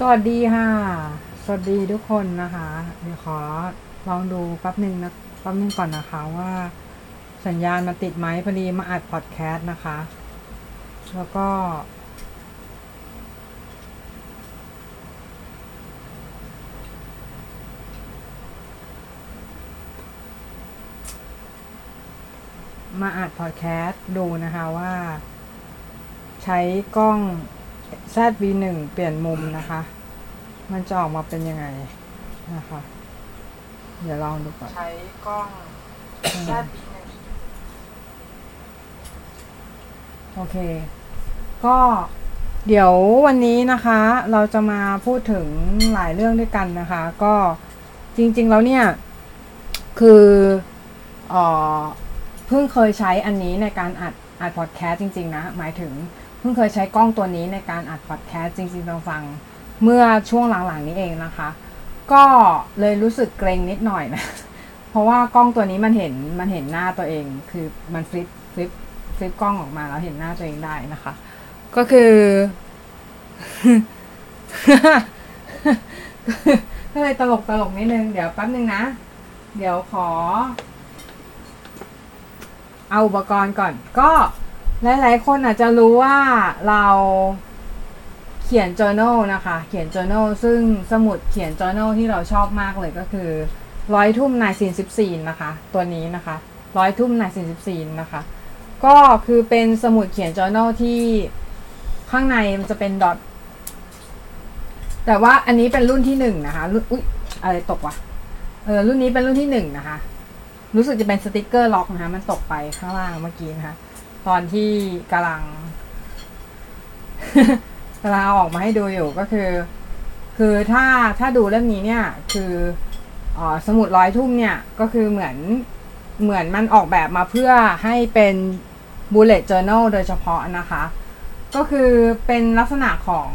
สวัสดีค่ะ สวัสดีทุกคนนะคะ เดี๋ยวขอลองดูแป๊บหนึ่งนะแป๊บหนึงก่อนนะคะว่าสัญญาณมาติดไหมพอดีมาอัดพอดแคสต์นะคะ แล้วก็ มาอัดพอดแคสต์ดูนะคะว่า ใช้กล้อง ZV1 เปลี่ยนมุมนะคะ มันจะออกมาเป็นยังไงนะคะ เดี๋ยวลองดูก่อน ใช้กล้อง ZV1 โอเค ก็เดี๋ยววันนี้นะคะ เราจะมาพูดถึงหลายเรื่องด้วยกันนะคะ ก็จริง ๆ แล้วเนี่ย คือเอ่อเพิ่งเคยใช้อันนี้ในการอัดอัดพอดแคสต์จริง ๆ นะ หมายถึงเพิ่งเคยใช้กล้องตัวนี้ในการอัดพอดแคสต์จริงๆฟังๆ เมื่อช่วงหลังๆนี้เองนะคะ ก็เลยรู้สึกเกรงนิดหน่อยนะ เพราะว่ากล้องตัวนี้มันเห็นมันเห็นหน้าตัวเอง คือมันฟลิปฟลิปฟลิปกล้องออกมาแล้วเห็นหน้าตัวเองได้นะคะ ก็คือ ก็เลยตลกตลกนิดนึง เดี๋ยวแป๊บนึงนะ เดี๋ยวขอ เอาอุปกรณ์ก่อน ก็หลาย ๆ คนอาจจะรู้ว่าเรา เขียน journal นะคะ เขียน journal ซึ่งสมุดเขียน journal ที่เราชอบมากเลยก็คือร้อยทุ่มนายซีนสิบซีนนะคะ ตัวนี้นะคะร้อยทุ่มนายซีนสิบซีนนะคะ ก็คือเป็นสมุดเขียน journal ที่ข้างในมันจะเป็นดอทแต่ว่าอันนี้เป็นรุ่นที่หนึ่งนะคะรุ่นอุ๊ยอะไรตกวะเออรุ่นนี้เป็นรุ่นที่หนึ่งนะคะ รู้สึกจะเป็นสติกเกอร์ล็อกนะคะมันตกไปข้างล่างเมื่อกี้นะคะ ตอนที่กำลัง กำลังเอาออกมาให้ดูอยู่ก็คือ คือถ้าถ้าดูเล่มนี้เนี่ย คือออสมุดร้อยทุ่มเนี่ย ก็คือเหมือนเหมือนมันออกแบบมาเพื่อให้เป็น bullet journal โดยเฉพาะนะคะ ก็คือเป็นลักษณะของ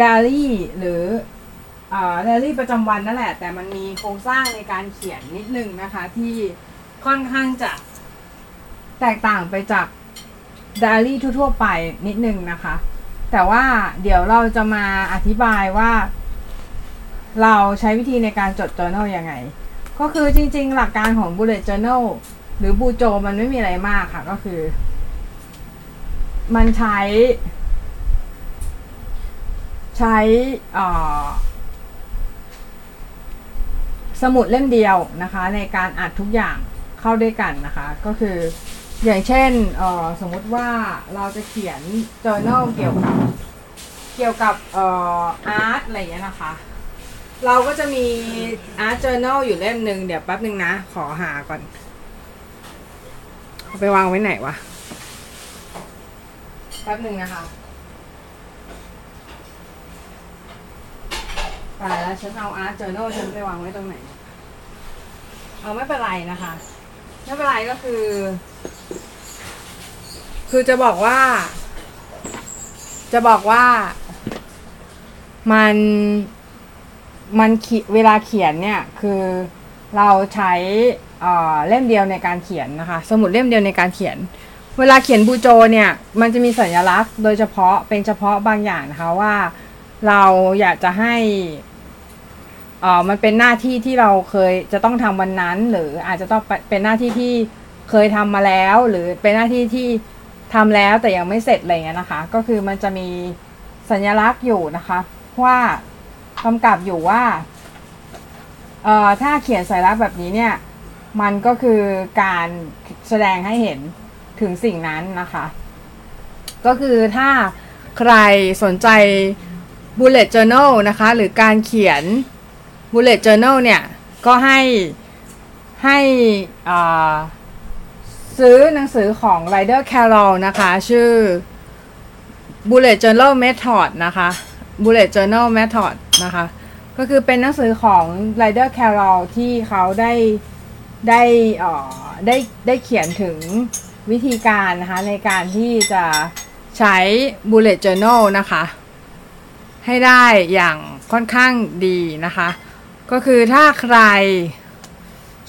diary หรือเอ่อ diary ประจำวันนั่นแหละ แต่มันมีโครงสร้างในการเขียนนิดนึงนะคะ ที่ค่อนข้างจะแตกต่างไปจาก ไดอารี่ทั่ว ๆ ไปนิดนึงนะคะ แต่ว่าเดี๋ยวเราจะมาอธิบายว่า เราใช้วิธีในการจด journal ยังไง ก็คือจริง ๆ หลักการของ bullet journal หรือบูโจมันไม่มีอะไรมากค่ะ ก็คือ มันใช้ ใช้สมุดเล่มเดียวนะคะ ในการอัดทุกอย่างเข้าด้วยกันนะคะ ก็คือ อย่างเช่นสมมติว่าเราจะเขียน journal เกี่ยวกับเกี่ยวกับเอ่ออาร์ตอะไรอย่างเงี้นะคะ เราก็จะมี art journal อยู่เล่มหนึ่งเดี๋ยวแป๊บหนึ่งนะ ขอหาก่อนเอาไปวางไว้ไหนวะ แป๊บหนึ่งนะคะตายแล้วฉันเอา art journal ฉันไปวางไว้ตรงไหน เอาไม่เป็นไรนะคะ ไม่เป็นไรก็คือ คือจะบอกว่า จะบอกว่ามันมันเขีเวลาเขียนเนี่ยคือเราใช้เอ่อเล่มเดียวในการเขียนนะคะ สมุดเล่มเดียวในการเขียน เวลาเขียนบูโจเนี่ยมันจะมีสัญลักษณ์ โดยเฉพาะเป็นเฉพาะบางอย่างนะคะว่า เราอยากจะให้ เออมันเป็นหน้าที่ที่เราเคยจะต้องทำวันนั้น หรืออาจจะต้องเป็นหน้าที่ที่เคยทำมาแล้ว หรือเป็นหน้าที่ที่ทำแล้วแต่ยังไม่เสร็จอะไรเงี้ยนะคะ ก็คือมันจะมีสัญลักษณ์อยู่นะคะว่ากำกับอยู่ว่าเอ่อถ้าเขียนสัญลักษณ์แบบนี้เนี่ย มันก็คือการแสดงให้เห็นถึงสิ่งนั้นนะคะ ก็คือถ้าใครสนใจ bullet journal นะคะ หรือการเขียน bullet journal เนี่ย ก็ให้ให้อ่าซื้อหนังสือของ Ryder Carroll นะคะ ชื่อ bullet journal method นะคะ bullet journal method นะคะ ก็คือเป็นหนังสือของ Ryder Carroll ที่เขาได้ได้อ่อได้ได้เขียนถึงวิธีการนะคะในการที่จะใช้ bullet journal นะคะ ให้ได้อย่างค่อนข้างดีนะคะ คือถ้าใคร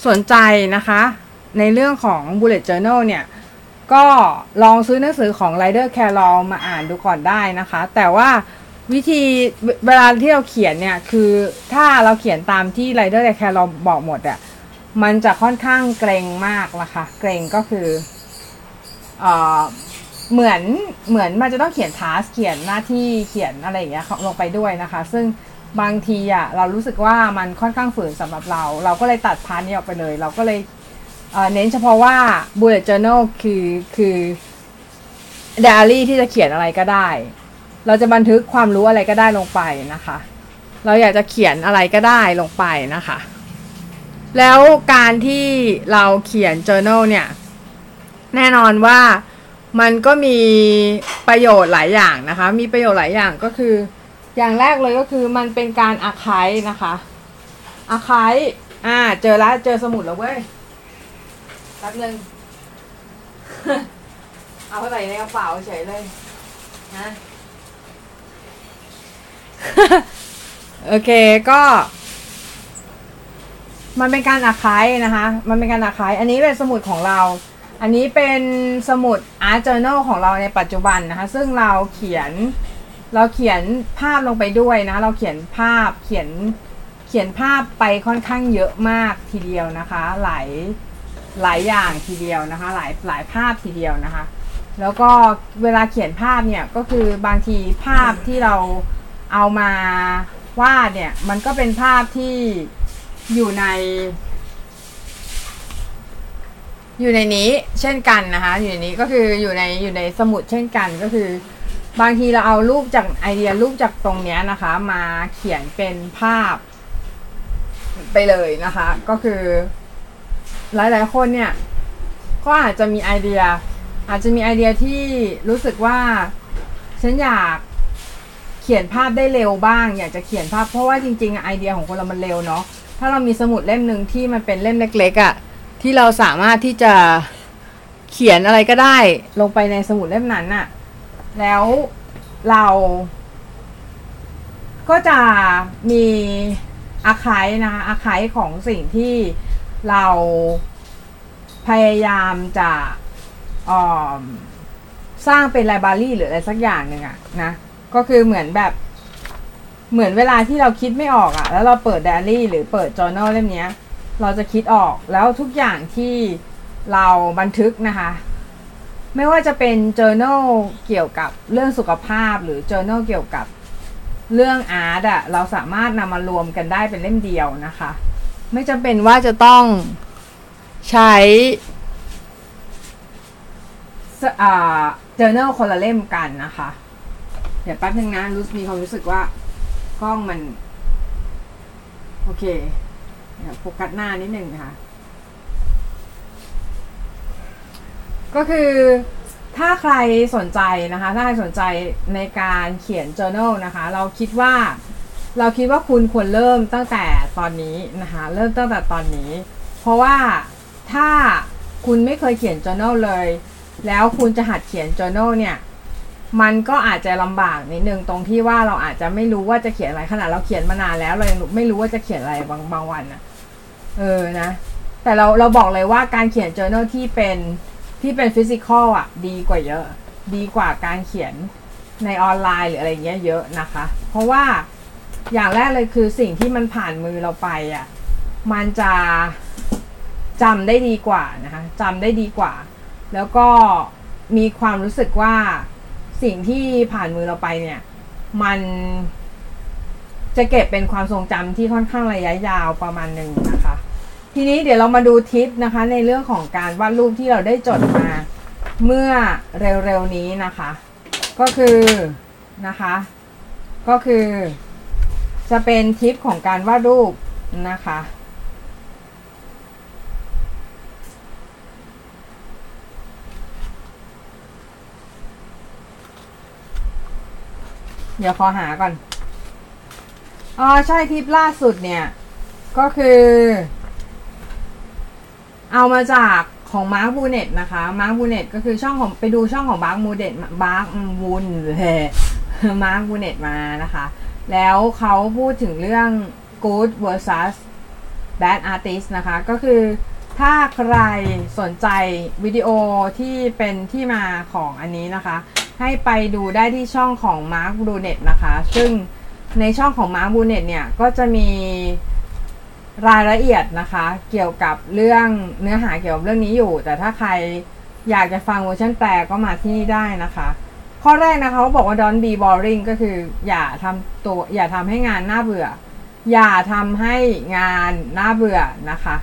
สนใจนะคะ ในเรื่องของ bullet journal เนี่ย ก็ลองซื้อหนังสือของ Rider Carroll มาอ่านดูก่อนได้นะคะ แต่ว่าวิธีเวลาที่เราเขียนเนี่ย คือถ้าเราเขียนตามที่ไรเดอร์แคร์เราบอกหมดอะมันจะค่อนข้างเกรงมากละคะ เกรงก็คือเออเหมือนเหมือนมันจะต้องเขียนทาสเขียนหน้าที่เขียนอะไรอย่างเงี้ยลงไปด้วยนะคะ ซึ่ง บางทีอะเรารู้สึกว่ามันค่อนข้างฝืนสำหรับเรา เราก็เลยตัดพาร์ทนี้ออกไปเลย เราก็เลยเอ่อเน้นเฉพาะว่า bullet journal คือคือ diary ที่จะเขียนอะไรก็ได้ เราจะบันทึกความรู้อะไรก็ได้ลงไปนะคะ เราอยากจะเขียนอะไรก็ได้ลงไปนะคะ แล้วการที่เราเขียน journal เนี่ย แน่นอนว่ามันก็มีประโยชน์หลายอย่างนะคะ มีประโยชน์หลายอย่างก็คือ อย่างแรกเลยก็คือมันเป็นการอาคายนะคะอาคายอ่า เจอแล้วเจอสมุดแล้วเว้ยแป๊บนึง เอาไปใส่ในกระเป๋าเฉยเลยนะโอเคก็ มันเป็นการอาคายนะคะ มันเป็นการอาคาย อันนี้เป็นสมุดของเรา อันนี้เป็นสมุด Art Journal ของเราในปัจจุบันนะคะ ซึ่งเราเขียน เราเขียนภาพลงไปด้วยนะ เราเขียนภาพเขียนเขียนภาพไปค่อนข้างเยอะมากทีเดียวนะคะ หลายหลายอย่างทีเดียวนะคะ หลายหลายภาพทีเดียวนะคะ แล้วก็เวลาเขียนภาพเนี่ยก็คือบางทีภาพที่เราเอามาวาดเนี่ยมันก็เป็นภาพที่อยู่ใน อยู่ในนี้เช่นกันนะคะ อยู่ในนี้ก็คืออยู่ในอยู่ในสมุดเช่นกันก็คือ บางทีเราเอารูปจากไอเดียรูปจากตรงเนี้ยนะคะ มาเขียนเป็นภาพ ไปเลยนะคะ ก็คือ หลาย ๆ คนเนี่ยก็อาจจะมีไอเดีย อาจจะมีไอเดียที่รู้สึกว่าฉันอยากเขียนภาพได้เร็วบ้าง อยากจะเขียนภาพเพราะว่าจริง ๆ ไอเดียของคนเรามันเร็วเนาะถ้าเรามีสมุดเล่มหนึ่งที่มันเป็นเล่มเล็ก ๆอะ่ะที่เราสามารถที่จะเขียนอะไรก็ได้ลงไปในสมุดเล่มนั้นน่ะ แล้วเราก็จะมีอาคายนะคะอาคายของสิ่งที่เราพยายามจะสร้างเป็นไลบรารีหรืออะไรสักอย่างหนึ่งอะนะ ก็คือเหมือนแบบเหมือนเวลาที่เราคิดไม่ออกอะแล้วเราเปิดไดอารี่ หรือเปิด journal เล่มเนี้ยเราจะคิดออกแล้วทุกอย่างที่เราบันทึกนะคะ ไม่ว่าจะเป็น journal เกี่ยวกับเรื่องสุขภาพหรือ journal เกี่ยวกับเรื่องอาร์ตอะเราสามารถนำมารวมกันได้เป็นเล่มเดียวนะคะ ไม่จำเป็นว่าจะต้องใช้ journal คนละเล่มกันนะคะ เดี๋ยวแป๊บนึงนะรู้มีความรู้สึกว่ากล้องมัน โอเคเดี๋ยวโฟกัสหน้านิดหนึ่งนะคะ ก็คือถ้าใครสนใจนะคะ ถ้าใครสนใจในการเขียน journal นะคะ เราคิดว่าเราคิดว่าคุณควรเริ่มตั้งแต่ตอนนี้นะคะ เริ่มตั้งแต่ตอนนี้ เพราะว่าถ้าคุณไม่เคยเขียน journal เลย แล้วคุณจะหัดเขียน journal เนี่ย มันก็อาจจะลำบากนิดนึงตรงที่ว่าเราอาจจะไม่รู้ว่าจะเขียนอะไรขนาดเราเขียนมานานแล้วเรายังไม่รู้ว่าจะเขียนอะไรบางบางวันอะเออนะ แต่เราเราบอกเลยว่าการเขียน journal ที่เป็น ที่เป็นฟิสิกอลอะ ดีกว่าเยอะ ดีกว่าการเขียนในออนไลน์หรืออะไรเงี้ยเยอะนะคะ เพราะว่าอย่างแรกเลยคือสิ่งที่มันผ่านมือเราไปอะมันจะจำได้ดีกว่านะคะจำได้ดีกว่า แล้วก็มีความรู้สึกว่าสิ่งที่ผ่านมือเราไปเนี่ย มันจะเก็บเป็นความทรงจำที่ค่อนข้างระยะยาวประมาณหนึ่งนะคะ ทีนี้เดี๋ยวเรามาดูทิปนะคะ ในเรื่องของการวาดรูปที่เราได้จดมาเมื่อเร็วๆนี้นะคะ ก็คือนะคะ ก็คือ จะเป็นทิปของการวาดรูปนะคะ เดี๋ยวขอหาก่อนอ๋อใช่ทิปล่าสุดเนี่ย ก็คือ เอามาจากของ Marc Brunet นะคะ Marc Brunet ก็คือช่องของไปดูช่องของ Marc Brunet Marc Brunet เลย Marc Brunet มานะคะ แล้วเขาพูดถึงเรื่อง good versus bad artist นะคะ ก็คือถ้าใครสนใจวิดีโอที่เป็นที่มาของอันนี้นะคะ ให้ไปดูได้ที่ช่องของ Marc b r u n e t นะคะ ซึ่งในช่องของ Mark b r u n e t เนี่ย ก็จะมี รายละเอียดนะคะ เกี่ยวกับเรื่องเนื้อหาเกี่ยวกับเรื่องนี้อยู่ แต่ถ้าใครอยากจะฟังเวอร์ชันแปลก็มาที่นี่ได้นะคะ ข้อแรกนะคะเขาบอกว่า don't be boring ก็คืออย่าทำตัวอย่าทำให้งานน่าเบื่อ อย่าทำให้งานน่าเบื่อนะคะ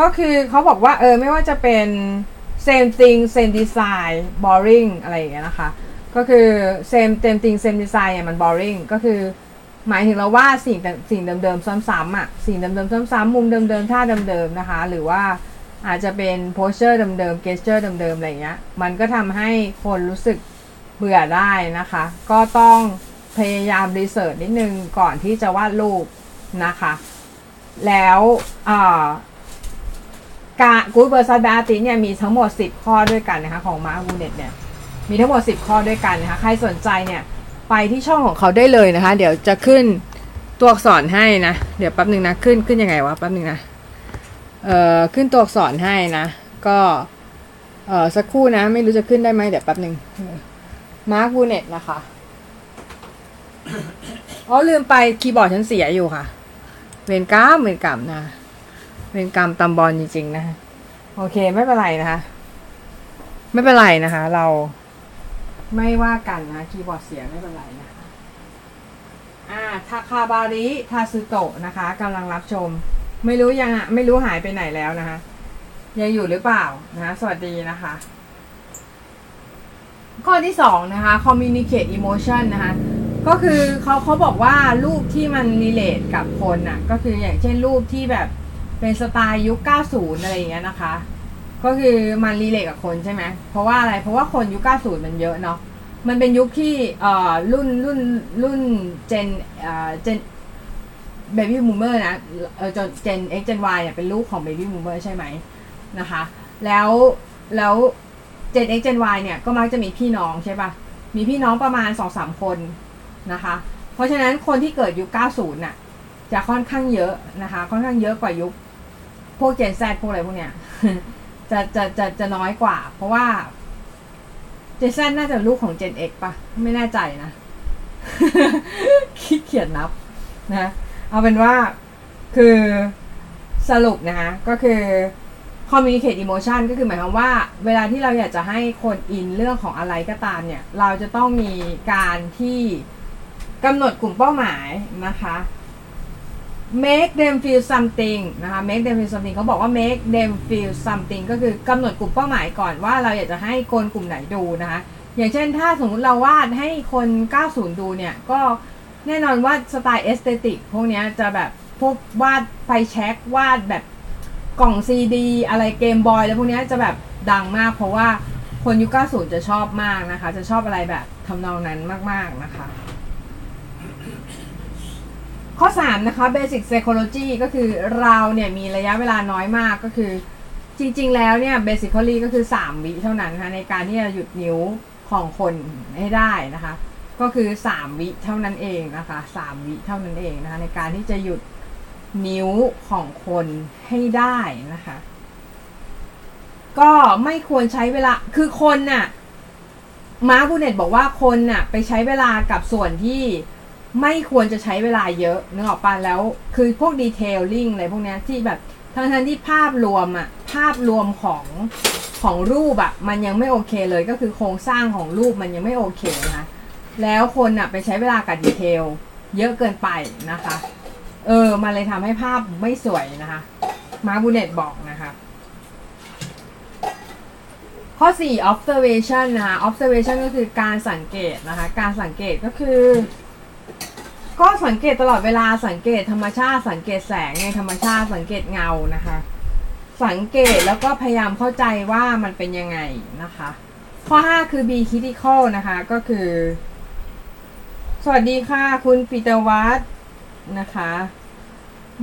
ก็คือเขาบอกว่าเออไม่ว่าจะเป็น same thing same design boring อะไรอย่างเงี้ยนะคะ ก็คือ same same thing same design เนี่ยมัน boring ก็คือ หมายถึงเราว่าสิ่งสิ่งเดิมๆซ้ำๆอะสิ่งเดิมๆซ้ำๆมุมเดิมๆท่าเดิมๆนะคะ หรือว่าอาจจะเป็น posture เดิมๆ gesture เดิมๆอะไรเงี้ยมันก็ทำให้คนรู้สึกเบื่อได้นะคะ ก็ต้องพยายาม research นิดนึงก่อนที่จะวาดรูปนะคะ แล้วการกูดเบอร์ซัสแบอาติเนี่ยมีทั้งหมด 10 ข้อด้วยกันนะคะของมาร์กูเน็ตเนี่ยมีทั้งหมด 10 ข้อด้วยกันนะคะ ใครสนใจเนี่ย ไปที่ช่องของเขาได้เลยนะคะ เดี๋ยวจะขึ้นตัวอักษรให้นะ เดี๋ยวแป๊บหนึ่งนะขึ้นขึ้นยังไงวะแป๊บหนึ่งนะเอ่อขึ้นตัวอักษรให้นะ ก็เอ่อสักครู่นะ ไม่รู้จะขึ้นได้ไหมเดี๋ยวแป๊บหนึ่งมาร์กูเน็ตนะคะอ๋อลืมไปคีย์บอร์ดฉันเสียอยู่ค่ะเวรกรรมเวรกรรมนะเป็นกรรมตำบอลจริงๆนะ โอเคไม่เป็นไรนะคะ ไม่เป็นไรนะคะ เรา ไม่ว่ากันนะคีย์บอร์ดเสียไม่เป็นไรนะคะอ่าทาคาบาริทาซุโตะนะคะกำลังรับชม ไม่รู้ยังอะไม่รู้หายไปไหนแล้วนะคะยังอยู่หรือเปล่านะคะสวัสดีนะคะ ข้อที่สองนะคะ communicate emotion นะคะก็คือเขาเขาบอกว่ารูปที่มันรีเลทกับคนน่ะก็คืออย่างเช่นรูปที่แบบเป็นสไตล์ยุค 90 อะไรอย่างเงี้ยนะคะ ก็คือมัน relate กับคนใช่ไหมเพราะว่าอะไรเพราะว่าคนยุค 90 มันเยอะเนาะมันเป็นยุคที่เอ่อรุ่นรุ่นรุ่นเจนเอ่อเจนเบบี้บูมเมอร์นะเออจนเจน X เจน Y เนี่ยเป็นลูกของเบบี้บูมเมอร์ใช่ไหมนะคะ แล้วแล้วเจน X เจน Y เนี่ยก็มักจะมีพี่น้องใช่ปะมีพี่น้องประมาณ2-3คนนะคะ เพราะฉะนั้นคนที่เกิดยุค 90 น่ะ จะค่อนข้างเยอะนะคะ ค่อนข้างเยอะกว่ายุค พวกเจนแซพวกอะไรพวกเนี้ย จะจะจะจะน้อยกว่า เพราะว่า เจนแซน่าจะลูกของเจน X ปะไม่แน่ใจนะขี้เกียจนับนะเอาเป็นว่าคือสรุปนะคะก็คือ communicate emotion ก็คือหมายความว่า เวลาที่เราอยากจะให้คนอินเรื่องของอะไรก็ตามเนี่ย เราจะต้องมีการที่กำหนดกลุ่มเป้าหมายนะคะ make them feel something นะคะ make them feel something เขาบอกว่า make them feel something ก็คือกำหนดกลุ่มเป้าหมายก่อนว่าเราอยากจะให้คนกลุ่มไหนดูนะคะ อย่างเช่นถ้าสมมติเราวาดให้คน 90 ดูเนี่ย ก็แน่นอนว่าสไตล์ aesthetic พวกนี้จะแบบพวกวาดไฟแช็กวาดแบบกล่องซีดี อะไร Game Boy แล้วพวกนี้จะแบบดังมากเพราะว่าคนยุค 90 จะชอบมากนะคะ จะชอบอะไรแบบทำนองนั้นมาก ๆ นะคะ ข้อ 3 นะคะ Basic Psychology ก็คือเราเนี่ยมีระยะเวลาน้อยมากก็คือ จริง ๆ แล้วเนี่ย Basically ก็คือ 3 วิเท่านั้นนะคะในการที่จะหยุดนิ้วของคนให้ได้นะคะ ก็คือ 3 วิเท่านั้นเองนะคะ 3 วิเท่านั้นเองนะคะในการที่จะหยุดนิ้วของคนให้ได้นะคะ ก็ไม่ควรใช้เวลาคือคนน่ะ Marc Brunet บอกว่าคนน่ะไปใช้เวลากับส่วนที่ ไม่ควรจะใช้เวลาเยอะนึกออกปะแล้ว คือพวก detailing อะไรพวกนี้ที่แบบทั้งทั้งที่ภาพรวมอะภาพรวมของของรูปอะมันยังไม่โอเคเลยก็คือโครงสร้างของรูปมันยังไม่โอเคนะคะแล้วคนอะไปใช้เวลากับ detailเยอะเกินไปนะคะ เออ มันเลยทำให้ภาพไม่สวยนะคะ มาบูเนตบอกนะคะ ข้อ 4 observation นะคะ observation ก็คือการสังเกตนะคะ การสังเกตก็คือ ก็สังเกตตลอดเวลาสังเกตธรรมชาติ สังเกตแสงในธรรมชาติสังเกตเงานะคะ สังเกตแล้วก็พยายามเข้าใจว่ามันเป็นยังไงนะคะ ข้อ 5 คือ be critical นะคะก็คือ สวัสดีค่ะ คุณปีเตอร์วัตนะคะ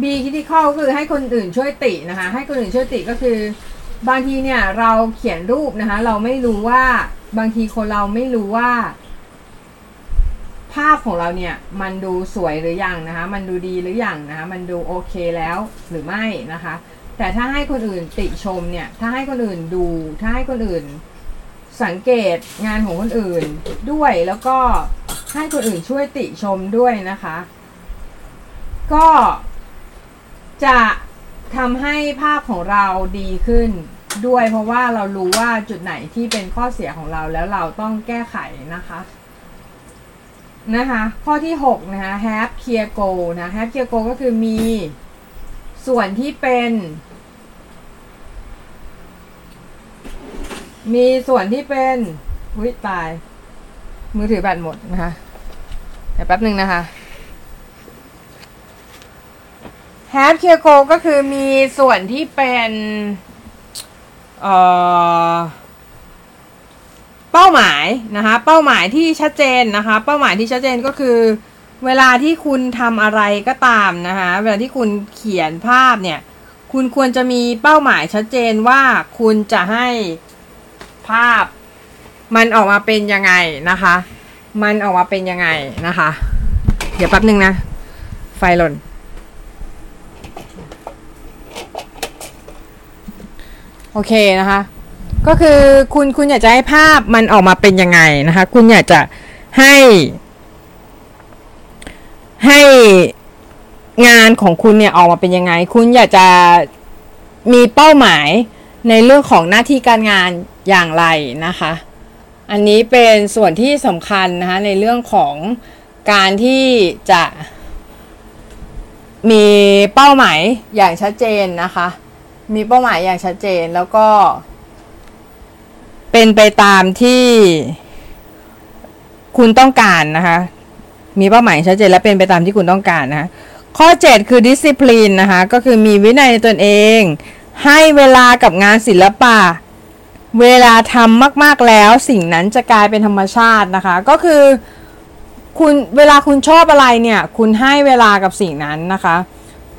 be critical คือให้คนอื่นช่วยตินะคะ ให้คนอื่นช่วยติก็คือบางทีเนี่ยเราเขียนรูปนะคะ เราไม่รู้ว่าบางทีคนเราไม่รู้ว่า ภาพของเราเนี่ยมันดูสวยหรือยังนะคะ มันดูดีหรือยังนะคะ มันดูโอเคแล้วหรือไม่นะคะ แต่ถ้าให้คนอื่นติชมเนี่ย ถ้าให้คนอื่นดู ถ้าให้คนอื่นสังเกตงานของคนอื่นด้วยแล้วก็ให้คนอื่นช่วยติชมด้วยนะคะ ก็จะทำให้ภาพของเราดีขึ้นด้วยเพราะว่าเรารู้ว่าจุดไหนที่เป็นข้อเสียของเราแล้วเราต้องแก้ไขนะคะ นะคะ ข้อที่ 6 นะคะ have clear goal นะ have clear goal ก็คือมีส่วนที่เป็น มีส่วนที่เป็นวิตาย มือถือแบตหมดนะคะเดี๋ยวแป๊บหนึ่งนะคะ have clear goal ก็คือมีส่วนที่เป็น เอ่อ เป้าหมายนะคะเป้าหมายที่ชัดเจนนะคะ เป้าหมายที่ชัดเจนก็คือ เวลาที่คุณทำอะไรก็ตามนะคะเวลาที่คุณเขียนภาพเนี่ยคุณควรจะมีเป้าหมายชัดเจนว่าคุณจะให้ภาพมันออกมาเป็นยังไงนะคะ มันออกมาเป็นยังไงนะคะ เดี๋ยวแป๊บหนึ่งนะ ไฟหล่น โอเคนะคะ ก็คือคุณคุณอยากจะให้ภาพมันออกมาเป็นยังไงนะคะ คุณอยากจะให้ ให้งานของคุณเนี่ยออกมาเป็นยังไง คุณอยากจะมีเป้าหมายในเรื่องของหน้าที่การงานอย่างไรนะคะ อันนี้เป็นส่วนที่สำคัญนะคะในเรื่องของการที่จะมีเป้าหมายอย่างชัดเจนนะคะ มีเป้าหมายอย่างชัดเจนแล้วก็ เป็นไปตามที่คุณต้องการนะคะ มีเป้าหมายชัดเจนและเป็นไปตามที่คุณต้องการนะคะข้อ 7 คือ discipline นะคะ ก็คือมีวินัยในตนเอง ให้เวลากับงานศิลปะ เวลาทำมาก ๆ แล้วสิ่งนั้นจะกลายเป็นธรรมชาตินะคะ ก็คือคุณเวลาคุณชอบอะไรเนี่ย คุณให้เวลากับสิ่งนั้นนะคะ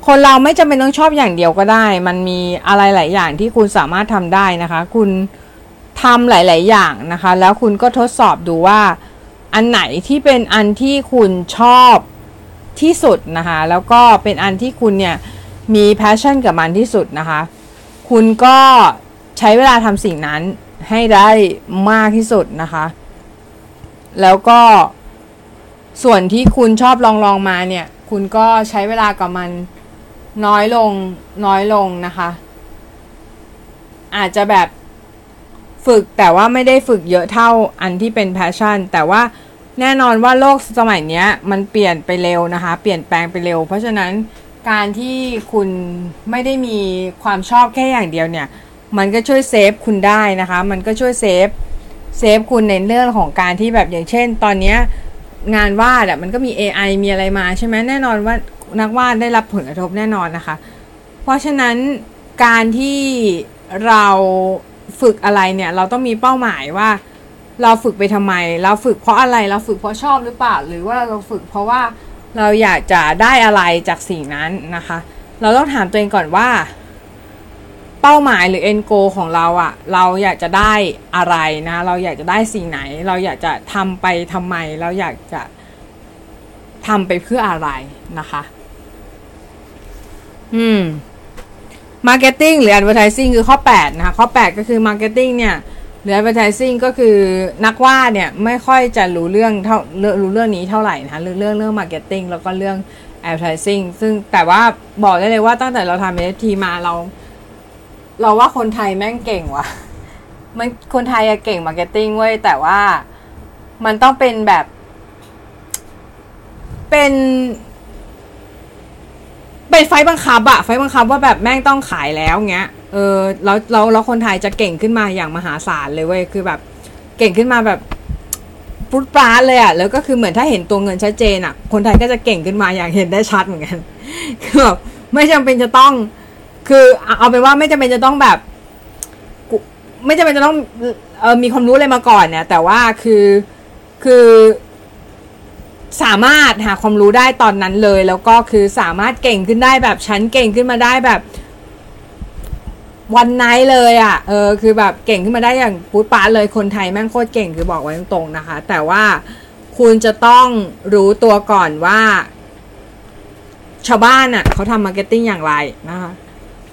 คนเราไม่จำเป็นต้องชอบอย่างเดียวก็ได้ มันมีอะไรหลายอย่างที่คุณสามารถทำได้นะคะ คุณ ทำหลาย ๆ อย่างนะคะ แล้วคุณก็ทดสอบดูว่า อันไหนที่เป็นอันที่คุณชอบที่สุดนะคะ แล้วก็เป็นอันที่คุณเนี่ยมี passion กับมันที่สุดนะคะ คุณก็ใช้เวลาทำสิ่งนั้นให้ได้มากที่สุดนะคะ แล้วก็ส่วนที่คุณชอบลองลองมาเนี่ย คุณก็ใช้เวลากับมันน้อยลงน้อยลงนะคะ อาจจะแบบ ฝึกแต่ว่าไม่ได้ฝึกเยอะเท่าอันที่เป็น passion แต่ว่าแน่นอนว่าโลกสมัยนี้มันเปลี่ยนไปเร็วนะคะ เปลี่ยนแปลงไปเร็ว เพราะฉะนั้นการที่คุณไม่ได้มีความชอบแค่อย่างเดียวเนี่ย มันก็ช่วย save คุณได้นะคะ มันก็ช่วย save save คุณในเรื่องของการที่แบบอย่างเช่น ตอนนี้งานวาดอะมันก็มี AI มีอะไรมาใช่ไหมแน่นอนว่านักวาดได้รับผลกระทบแน่นอนนะคะ เพราะฉะนั้นการที่เรา ฝึกอะไรเนี่ย เราต้องมีเป้าหมายว่า เราฝึกไปทำไม เราฝึกเพราะอะไรเราฝึกเพราะชอบหรือเปล่า หรือว่าเราฝึกเพราะว่าเราอยากจะได้อะไรจากสิ่งนั้นนะคะ เราต้องถามตัวเองก่อนว่า เป้าหมายหรือ end goal ของเราอะเราอยากจะได้อะไรนะ เราอยากจะได้สิ่งไหน เราอยากจะทำไปทำไม เราอยากจะทำไปเพื่ออะไรนะคะ อืม Marketing หรือ Advertising คือข้อ 8 นะคะ ข้อ 8 ก็คือ Marketing เนี่ยหรือ Advertising ก็คือนักวาดเนี่ย ไม่ค่อยจะรู้เรื่องเท่ารู้เรื่องนี้เท่าไหร่นะคะเรื่องเรื่องเรื่อง Marketing แล้วก็เรื่อง Advertising ซึ่งแต่ว่าบอกได้เลยว่าตั้งแต่เราทำ NFT มาเรา เราว่าคนไทยแม่งเก่งว่ะมันคนไทยอะเก่ง Marketing เว้ยแต่ว่ามันต้องเป็นแบบ เป็น เป็นไฟบังคับอะไฟบังคับว่าแบบแม่งต้องขายแล้วเงี้ย เออแล้วแล้วแล้วคนไทยจะเก่งขึ้นมาอย่างมหาศาลเลยเว้ย คือแบบเก่งขึ้นมาแบบฟุตปราเลยอะแล้วก็คือเหมือนถ้าเห็นตัวเงินชัดเจนอะคนไทยก็จะเก่งขึ้นมาอย่างเห็นได้ชัดเหมือนกัน คือแบบไม่จำเป็นจะต้อง คือเอาเป็นว่าไม่จำเป็นจะต้องแบบไม่จำเป็นจะต้องเออมีความรู้อะไรมาก่อนเนี่ย แต่ว่าคือคือ สามารถหาความรู้ได้ตอนนั้นเลย แล้วก็คือสามารถเก่งขึ้นได้แบบฉันเก่งขึ้นมาได้แบบ วันไนเลยอะ่ะเออคือแบบเก่งขึ้นมาได้อย่างพูดปาเลยคนไทยแม่งโคตรเก่งคือบอกไว้ตรงๆนะคะ แต่ว่าคุณจะต้องรู้ตัวก่อนว่า ชาวบ้านอะ่ะเขาทำ marketing อย่างไรนะคะ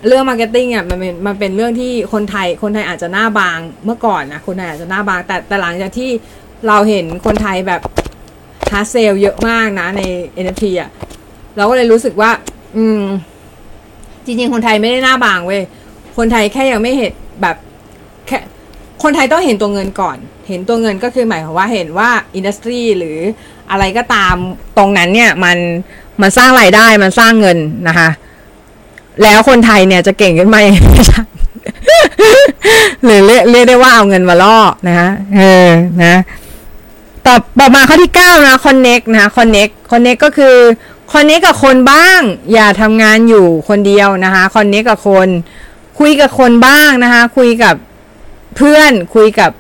เรื่อง marketing อะมันเป็นมันเป็นเรื่องที่คนไทยคนไทยอาจจะหน้าบางเมื่อก่อนนะคนไทยอาจจะหน้าบาง แต่แต่หลังจากที่เราเห็นคนไทยแบบ hard sell เยอะมากนะใน NFT อะเราก็เลยรู้สึกว่า อืม จริง ๆ คนไทยไม่ได้หน้าบางเว้ย คนไทยแค่ยังไม่เห็นแบบแค่คนไทยต้องเห็นตัวเงินก่อน เห็นตัวเงินก็คือหมายความว่าเห็นว่า industry หรืออะไรก็ตามตรงนั้นเนี่ยมันมันสร้างรายได้มันสร้างเงินนะคะ แล้วคนไทยเนี่ยจะเก่งขึ้นมาเองหรือเรียกเรียกได้ว่าเอาเงินมาล่อนะคะเออนะ ต่อต่อมาข้อที่เก้านะ connect นะ connect connect ก็คือ connect กับคนบ้าง อย่าทำงานอยู่คนเดียวนะคะ connect กับคน คุยกับคนบ้างนะคะ คุยกับเพื่อน คุยกับ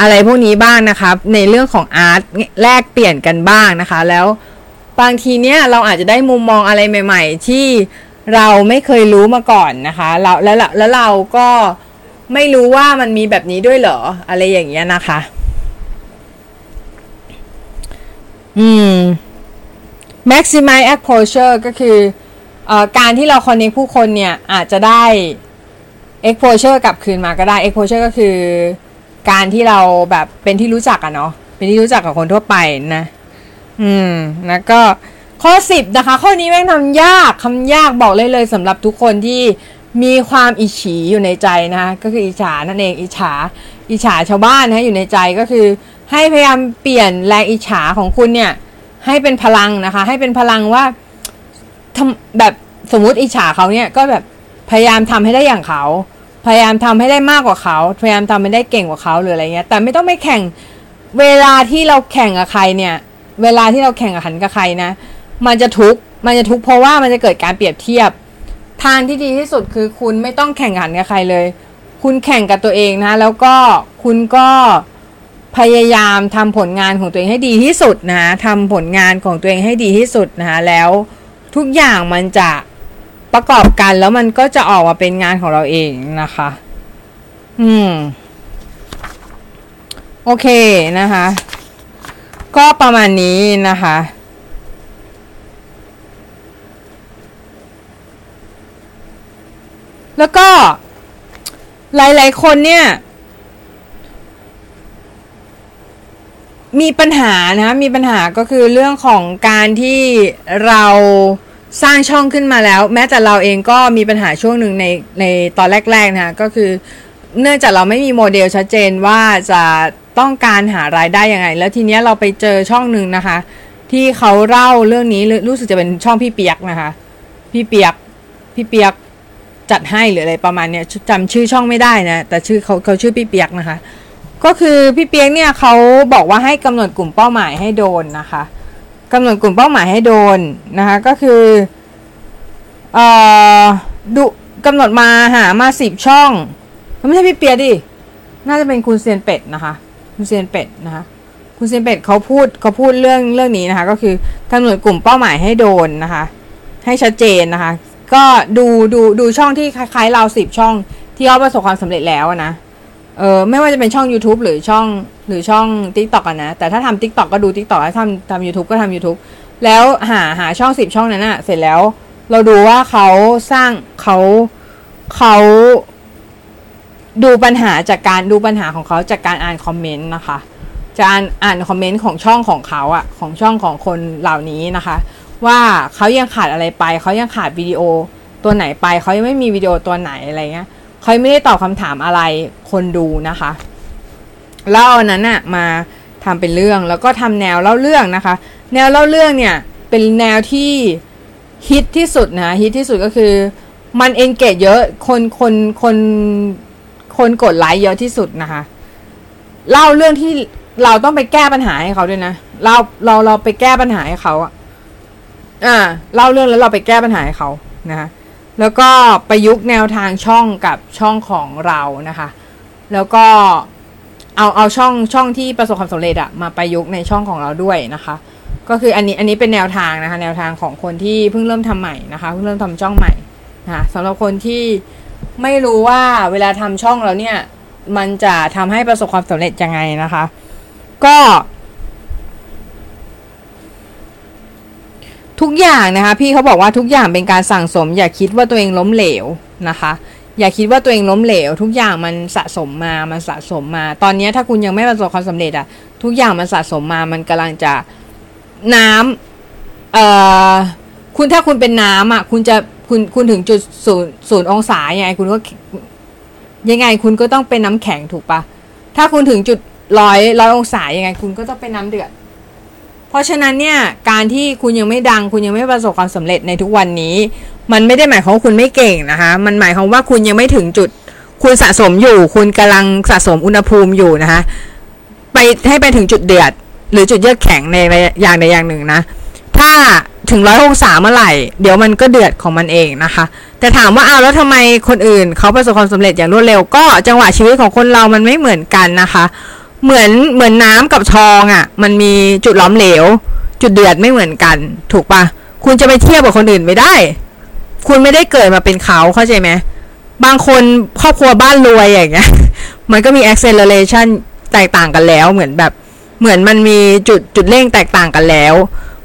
อะไรพวกนี้บ้างนะครับในเรื่องของอาร์ตแลกเปลี่ยนกันบ้างนะคะ แล้วบางทีเนี้ยเราอาจจะได้มุมมองอะไรใหม่ ๆ ที่เราไม่เคยรู้มาก่อนนะคะแล้วแล้วแล้วเราก็ไม่รู้ว่ามันมีแบบนี้ด้วยเหรออะไรอย่างเงี้ยนะคะ อืม maximize exposure ก็คืออการที่เรา connect ผู้คนเนี่ยอาจจะได้ exposure กลับคืนมาก็ได้ exposure ก็คือ การที่เราแบบเป็นที่รู้จักอะเนาะเป็นที่รู้จักกับคนทั่วไปนะ อืม แล้วก็ข้อสิบนะคะ ข้อนี้แม่งทำยากคำยากบอกเลยเลยสำหรับทุกคนที่มีความอิจฉาอยู่ในใจนะคะก็คืออิจฉานั่นเองอิจฉาอิจฉาชาวบ้านนะอยู่ในใจก็คือ ให้พยายามเปลี่ยนแรงอิจฉาของคุณเนี่ย ให้เป็นพลังนะคะ ให้เป็นพลังว่าทำแบบสมมติอิจฉาเขาเนี่ยก็แบบพยายามทำให้ได้อย่างเขา พยายามทำให้ได้มากกว่าเขา พยายามทำให้ได้เก่งกว่าเขาหรืออะไรเงี้ย แต่ไม่ต้องไปแข่งเวลาที่เราแข่งกับใครเนี่ย เวลาที่เราแข่งกับขันกับใครนะ มันจะทุกข์มันจะทุกข์เพราะว่ามันจะเกิดการเปรียบเทียบ ทางที่ดีที่สุดคือคุณไม่ต้องแข่งขันกับใครเลย คุณแข่งกับตัวเองนะ แล้วก็คุณก็ พยายามทำผลงานของตัวเองให้ดีที่สุดนะทำผลงานของตัวเองให้ดีที่สุดนะคะแล้วทุกอย่างมันจะประกอบกันแล้วมันก็จะออกมาเป็นงานของเราเองนะคะ อืม โอเคนะคะ ก็ประมาณนี้นะคะ แล้วก็หลาย ๆ คนเนี่ย มีปัญหานะ มีปัญหาก็คือเรื่องของการที่เราสร้างช่องขึ้นมาแล้ว แม้แต่เราเองก็มีปัญหาช่วงหนึ่งในในตอนแรกๆนะคะก็คือ เนื่องจากเราไม่มีโมเดลชัดเจนว่าจะต้องการหารายได้ยังไง แล้วทีเนี้ยเราไปเจอช่องหนึ่งนะคะ ที่เขาเล่าเรื่องนี้รู้สึกจะเป็นช่องพี่เปียกนะคะ พี่เปียกพี่เปียกจัดให้หรืออะไรประมาณเนี้ยจำชื่อช่องไม่ได้นะ แต่ชื่อเขาเขาชื่อพี่เปียกนะคะ ก็คือพี่เปียกเนี่ยเขาบอกว่าให้กำหนดกลุ่มเป้าหมายให้โดนนะคะกำหนดกลุ่มเป้าหมายให้โดนนะคะก็คือเอ่อดูกำหนดมาหามาสิบช่องไม่ใช่พี่เปียดิน่าจะเป็นคุณเซียนเป็ดนะคะ คุณเซียนเป็ดนะคะคุณเซียนเป็ดเขาพูดเขาพูดเรื่องเรื่องนี้นะคะ ก็คือกำหนดกลุ่มเป้าหมายให้โดนนะคะ ให้ชัดเจนนะคะ ก็ดูดูดูช่องที่คล้ายๆเราสิบช่องที่เขาประสบความสำเร็จแล้วนะ เออไม่ว่าจะเป็นช่อง YouTube หรือช่องหรือช่อง TikTok อะนะ แต่ถ้าทำ TikTok ก็ดู TikTok ถ้าทำทำ YouTube ก็ทำ YouTube แล้วหาหาช่องสิบช่องนั้นอะเสร็จแล้ว เราดูว่าเขาสร้างเขาเขาดูปัญหาจากการดูปัญหาของเขาจากการอ่านคอมเมนต์นะคะจากอ่านอ่านคอมเมนต์ของช่องของเขาอะของช่องของคนเหล่านี้นะคะ ว่าเขายังขาดอะไรไป เขายังขาดวิดีโอตัวไหนไป เขายังไม่มีวิดีโอตัวไหนอะไรเงี้ย เขาไม่ได้ตอบคำถามอะไรคนดูนะคะแล้วอันนั้นน่ะมาทำเป็นเรื่องแล้วก็ทำแนวเล่าเรื่องนะคะ แนวเล่าเรื่องเนี่ยเป็นแนวที่ฮิตที่สุดนะฮิตที่สุดก็คือมันเอนเกจเยอะคนคนคนคนกดไลค์เยอะที่สุดนะคะเล่าเรื่องที่เราต้องไปแก้ปัญหาให้เขาด้วยนะเราเราเราไปแก้ปัญหาให้เขาอะอ่าเล่าเรื่องแล้วเราไปแก้ปัญหาให้เขานะคะ แล้วก็ประยุกต์แนวทางช่องกับช่องของเรานะคะ แล้วก็เอาเอาช่องช่องที่ประสบความสำเร็จอะมาประยุกต์ในช่องของเราด้วยนะคะ ก็คืออันนี้อันนี้เป็นแนวทางนะคะ แนวทางของคนที่เพิ่งเริ่มทำใหม่นะคะเพิ่งเริ่มทำช่องใหม่นะคะสำหรับคนที่ไม่รู้ว่าเวลาทำช่องเราเนี่ย มันจะทำให้ประสบความสำเร็จยังไงนะคะ ก็ ทุกอย่างนะคะ พี่เขาบอกว่าทุกอย่างเป็นการสั่งสม อย่าคิดว่าตัวเองล้มเหลวนะคะ อย่าคิดว่าตัวเองล้มเหลว ทุกอย่างมันสะสมมา มันสะสมมา ตอนนี้ถ้าคุณยังไม่ประสบความสำเร็จอะทุกอย่างมันสะสมมา มันกำลังจะน้ำเอ่อคุณถ้าคุณเป็นน้ำอะคุณจะคุณคุณถึงจุดศูนย์ศูนย์องศายังไงคุณก็ยังไงคุณก็ต้องเป็นน้ำแข็งถูกปะถ้าคุณถึงจุดร้อยร้อยองศายังไง คุณก็ต้องเป็นน้ำเดือด เพราะฉะนั้นเนี่ยการที่คุณยังไม่ดัง คุณยังไม่ประสบความสำเร็จในทุกวันนี้ มันไม่ได้หมายความว่าคุณไม่เก่งนะคะ มันหมายความว่าคุณยังไม่ถึงจุด คุณสะสมอยู่ คุณกำลังสะสมอุณหภูมิอยู่นะคะไปให้ไปถึงจุดเดือด หรือจุดเยือกแข็งในอย่างใดอย่างหนึ่งนะ ถ้าถึงร้อยองศาเมื่อไหร่ เดี๋ยวมันก็เดือดของมันเองนะคะ แต่ถามว่าเอาแล้วทำไมคนอื่นเขาประสบความสำเร็จอย่างรวดเร็ว ก็จังหวะชีวิตของคนเรามันไม่เหมือนกันนะคะ เหมือนเหมือนน้ำกับทองอะ่ะ มันมีจุดหล้อมเหลว จุดเดือดไม่เหมือนกัน ถูกปะคุณจะไปเทียบกับคนอื่นไม่ได้ คุณไม่ได้เกิดมาเป็นเขาเข้าใจไหมบางคนครอบครัวบ้านรวยอย่างเงี้ย มันก็มี acceleration แตกต่างกันแล้วเหมือนแบบ เหมือนมันมีจุดจุดเร่งแตกต่างกันแล้ว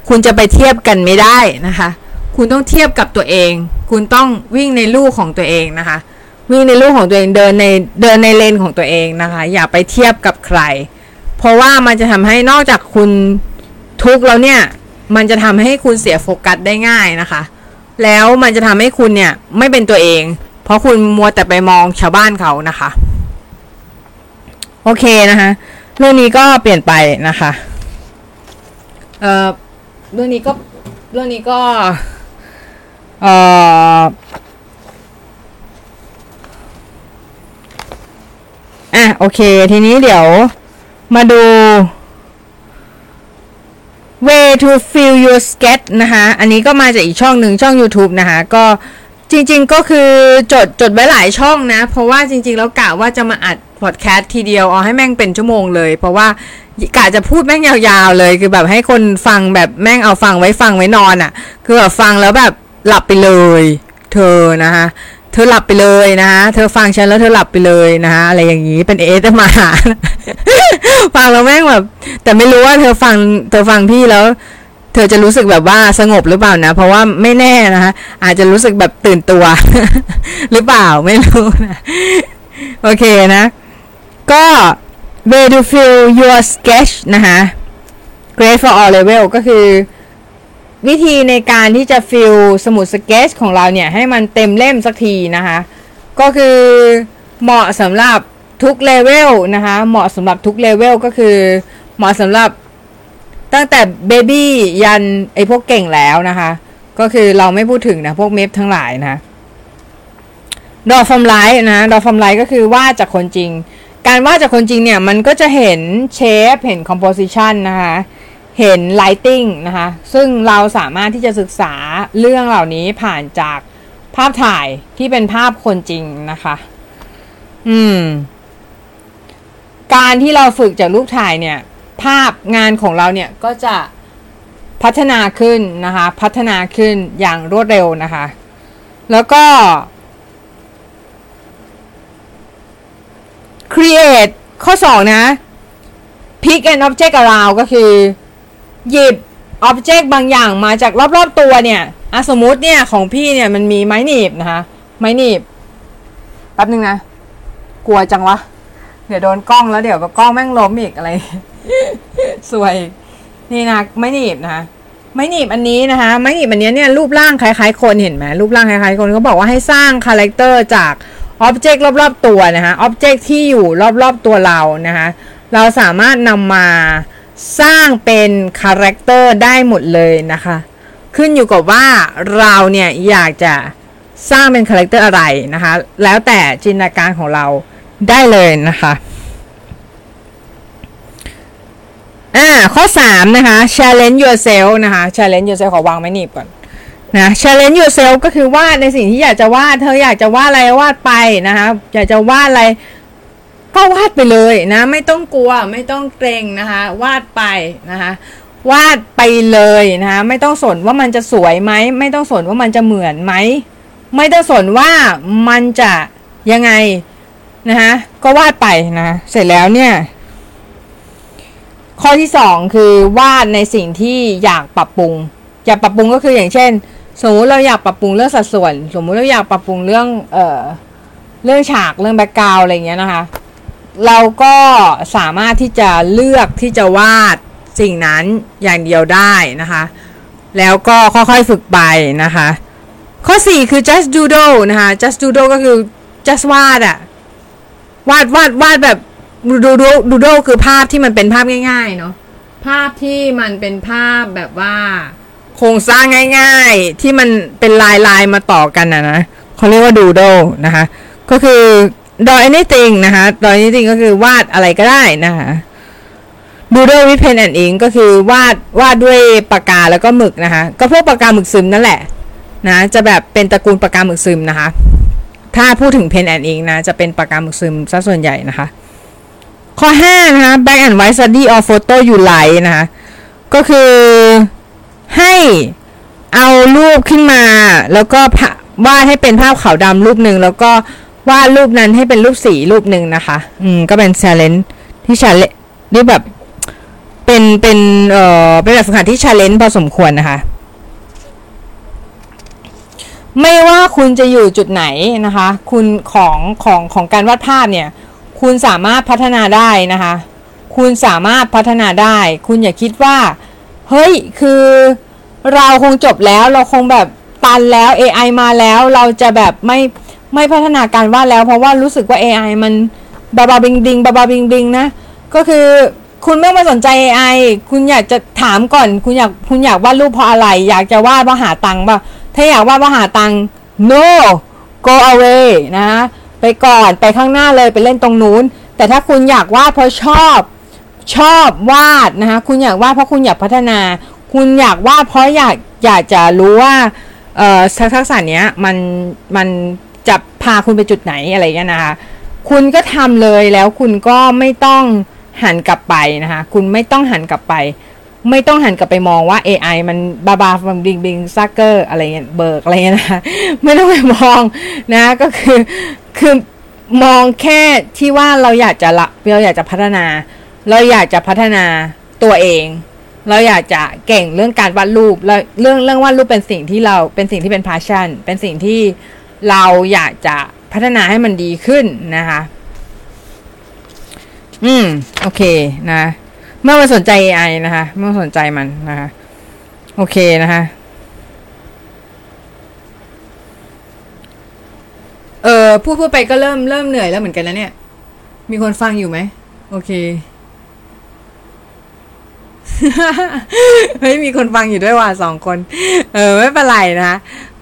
คุณจะไปเทียบกันไม่ได้นะคะ คุณต้องเทียบกับตัวเอง คุณต้องวิ่งในลู่ของตัวเองนะคะ วิ่งในลู่ของตัวเองเดินในเดินในเลนของตัวเองนะคะ อย่าไปเทียบกับใคร เพราะว่ามันจะทำให้นอกจากคุณทุกข์แล้วเนี่ยมันจะทำให้คุณเสียโฟกัสได้ง่ายนะคะ แล้วมันจะทำให้คุณเนี่ยไม่เป็นตัวเอง เพราะคุณมัวแต่ไปมองชาวบ้านเขานะคะ โอเคนะคะเรื่องนี้ก็เปลี่ยนไปนะคะเอ่อเรื่องนี้ก็เรื่องนี้ก็เอ่อ อะโอเค ทีนี้เดี๋ยวมาดู way to fill your sketch นะคะ อันนี้ก็มาจากอีกช่องหนึ่งช่อง YouTube นะคะ ก็จริงๆก็คือจดจดไว้หลายช่องนะ เพราะว่าจริง ๆ แล้วกะว่าจะมาอัดพอดแคสต์ทีเดียวเอาให้แม่งเป็นชั่วโมงเลย เพราะว่ากะจะพูดแม่งยาวๆเลย คือแบบให้คนฟังแบบแม่งเอาฟังไว้ฟังไว้นอนอะ่ะ คือแบบฟังแล้วแบบหลับไปเลย เธอนะคะ ธอหลับไปเลยนะคะเธอฟังฉันแล้วเธอหลับไปเลยนะคะอะไรอย่างนี้เป็นเอสมาหาฟังแล้วแม่งแบบ แต่ไม่รู้ว่าเธอฟังเธอฟังพี่แล้ว เธอจะรู้สึกแบบว่าสงบหรือเปล่านะ เพราะว่าไม่แน่นะคะอาจจะรู้สึกแบบตื่นตัว หรือเปล่าไม่รู้นะโอเคนะ ก็ way to fill your sketch นะคะ great for all level ก็คือ วิธีในการที่จะฟิลสมุดสเกจของเราเนี่ย ให้มันเต็มเล่มสักทีนะคะ ก็คือเหมาะสำหรับทุกเลเวลนะคะ เหมาะสำหรับทุกเลเวลก็คือเหมาะสำหรับตั้งแต่เบบี้ยันไอพวกเก่งแล้วนะคะ ก็คือเราไม่พูดถึงนะ พวกเมพทั้งหลายนะ draw from life นะ draw from life ก็คือวาดจากคนจริง การวาดจากคนจริงเนี่ย มันก็จะเห็น shape เห็น composition นะคะ เห็น lighting นะคะ ซึ่งเราสามารถที่จะศึกษาเรื่องเหล่านี้ผ่านจากภาพถ่ายที่เป็นภาพคนจริงนะคะ อืม การที่เราฝึกจากรูปถ่ายเนี่ย ภาพงานของเราเนี่ยก็จะพัฒนาขึ้นนะคะ พัฒนาขึ้นอย่างรวดเร็วนะคะ แล้วก็ create ข้อ 2 นะ pick an object around ก็คือ หยิบ object บางอย่างมาจากรอบๆตัวเนี่ยอะสมมติเนี่ยของพี่เนี่ยมันมีไม้หนีบนะคะไม้หนีบแป๊บนึงนะ กลัวจังวะ เดี๋ยวโดนกล้องแล้วเดี๋ยวกล้องแม่งล้มอีกอะไร สวย นี่นะไม้หนีบนะคะไม้หนีบอันนี้นะคะไม้หนีบอันนี้เนี่ยรูปร่างคล้ายๆคนเห็นไหมรูปร่างคล้ายๆคนเขาบอกว่าให้สร้าง character จาก object รอบๆตัวนะคะ object ที่อยู่รอบๆตัวเรานะคะเราสามารถนำมา สร้างเป็น character ได้หมดเลยนะคะ ขึ้นอยู่กับว่าเราเนี่ยอยากจะสร้างเป็น character อะไรนะคะ แล้วแต่จินตนาการของเราได้เลยนะคะอ่าข้อ 3 นะคะ challenge yourself นะคะ challenge yourself ขอวางไม้หนีบก่อนนะ challenge yourself ก็คือวาดในสิ่งที่อยากจะวาด เธออยากจะวาดอะไรวาดไปนะคะ อยากจะวาดอะไร ก็วาดไปเลยนะ ไม่ต้องกลัวไม่ต้องเกรงนะคะ วาดไปนะคะวาดไปเลยนะคะไม่ต้องสนว่ามันจะสวยไหมไม่ต้องสนว่ามันจะเหมือนไหมไม่ต้องสนว่ามันจะยังไงนะคะก็วาดไปนะเสร็จแล้วเนี่ย ข้อที่สองคือวาดในสิ่งที่อยากปรับปรุง อยากปรับปรุงก็คืออย่างเช่น สมมติเราอยากปรับปรุงเรื่องสัดส่วน สมมุติเราอยากปรับปรุงเรื่องเอ่อเรื่องฉากเรื่องแบ็กกราวอะไรเงี้ยนะคะ เราก็สามารถที่จะเลือกที่จะวาดสิ่งนั้นอย่างเดียวได้นะคะ แล้วก็ค่อยๆฝึกไปนะคะ ข้อ 4 คือ just doodle นะคะ just doodle ก็คือ just วาดอะวาดวาดวาดแบบ doodle doodle คือภาพที่มันเป็นภาพง่ายๆเนาะภาพที่มันเป็นภาพแบบว่า โครงสร้างง่าย ๆ ที่มันเป็นลายลายมาต่อกันนะนะเขาเรียกว่า doodle นะคะ ก็คือ draw anything นะคะ draw anything ก็คือวาดอะไรก็ได้นะคะ doodle with pen and ink ก็คือวาดวาดด้วยปากกาแล้วก็หมึกนะคะ ก็พวกปากกาหมึกซึมนั่นแหละนะจะแบบเป็นตระกูลปากกาหมึกซึมนะคะ ถ้าพูดถึง pen and ink นะจะเป็นปากกาหมึกซึมซะส่วนใหญ่นะคะ ข้อ5นะคะ back and white study or photo you like นะคะก็คือให้เอารูปขึ้นมา แล้วก็วาดให้เป็นภาพขาวดำรูปหนึ่งแล้วก็ วาดรูปนั้นให้เป็นรูปสีรูปหนึ่งนะคะ อืม ก็เป็น challenge ที่ challenge ที่แบบ เป็นเป็นเอ่อเป็นแบบฝึกหัดที่ challenge พอสมควรนะคะ ไม่ว่าคุณจะอยู่จุดไหนนะคะ คุณของของของการวาดภาพเนี่ย คุณสามารถพัฒนาได้นะคะ คุณสามารถพัฒนาได้ คุณอย่าคิดว่า เฮ้ย คือเราคงจบแล้ว เราคงแบบตันแล้ว AI มาแล้ว เราจะแบบไม่ ไม่พัฒนาการวาดแล้ว เพราะว่ารู้สึกว่า AI มันบาบาบิงบิงบาบาบิงบิงนะ ก็คือคุณไม่มาสนใจ AI คุณอยากจะถามก่อน คุณอยากคุณอยากวาดรูปเพราะอะไร อยากจะวาดเพราะหาตังค์ป่ะถ้าอยากวาดเพราะหาตังค์ no go away นะ ไปก่อนไปข้างหน้าเลยไปเล่นตรงนู้น แต่ถ้าคุณอยากวาดเพราะชอบชอบวาดนะคะคุณอยากวาดเพราะคุณอยากพัฒนา คุณอยากวาดเพราะอยากอยากจะรู้ว่าเอ่อทักษะเนี้ยมันมันาคุณไปจุดไหนอะไรเงี้ยนะคะคุณก็ทำเลยแล้วคุณก็ไม่ต้องหันกลับไปนะคะคุณไม่ต้องหันกลับไป ไม่ต้องหันกลับไปมองว่า AI มันบาบาฟังบิงบิงซักเกอร์อะไรเงี้ยเบิกอะไรเงี้ยนะคะไม่ต้องไปมองนะก็คือคือมองแค่ที่ว่าเราอยากจะละเราอยากจะพัฒนา เราอยากจะพัฒนาตัวเอง เราอยากจะเก่งเรื่องการวาดรูปแล้วเรื่องเรื่องวาดรูปเป็นสิ่งที่เราเป็นสิ่งที่เป็น passion เป็นสิ่งที่ เราอยากจะพัฒนาให้มันดีขึ้นนะคะ อืม โอเคนะ เมื่อมาสนใจ AI นะคะ เมื่อสนใจมันนะคะ โอเคนะคะเออพูดพูดไปก็เริ่มเริ่มเหนื่อยแล้วเหมือนกันแล้วเนี่ย มีคนฟังอยู่ไหม โอเค เฮ้ยมีคนฟังอยู่ด้วยว่ะสองคน เออไม่เป็นไรนะ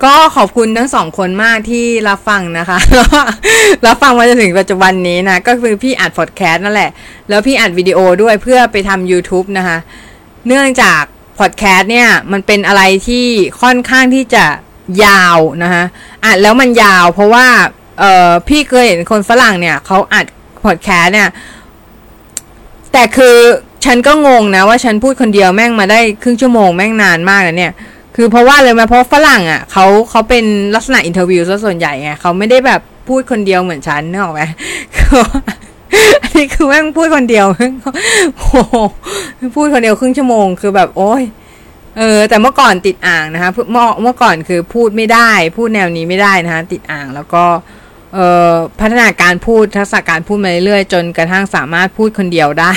ก็ขอบคุณทั้งสองคนมากที่รับฟังนะคะแล้วรับฟังมาจนถึงปัจจุบันนี้นะ ก็คือพี่อัดพอดแคสต์นั่นแหละ แล้วพี่อัดวิดีโอด้วยเพื่อไปทำ YouTube นะคะ เนื่องจากพอดแคสต์เนี่ยมันเป็นอะไรที่ค่อนข้างที่จะยาวนะคะอัดแล้วมันยาวเพราะว่าเออพี่เคยเห็นคนฝรั่งเนี่ยเขาอัดพอดแคสต์เนี่ย แต่คือ ฉันก็งงนะว่าฉันพูดคนเดียวแม่งมาได้ครึ่งชั่วโมงแม่งนานมากนะเนี่ย คือเพราะว่าเลยมาเพราะฝรั่งอะเขาเขาเป็นลักษณะ interview ซะส่วนใหญ่ไงเขาไม่ได้แบบพูดคนเดียวเหมือนฉันนึกออกไหมอันนี้คือแม่งพูดคนเดียวโอ้พูดคนเดียวครึ่งชั่วโมงคือแบบโอ้ยเออแต่เมื่อก่อนติดอ่างนะคะเมื่อเมื่อก่อนคือพูดไม่ได้ พูดแนวนี้ไม่ได้นะคะติดอ่างแล้วก็ พัฒนาการพูดทักษะการพูดมาเรื่อยๆจนกระทั่งสามารถพูดคนเดียวได้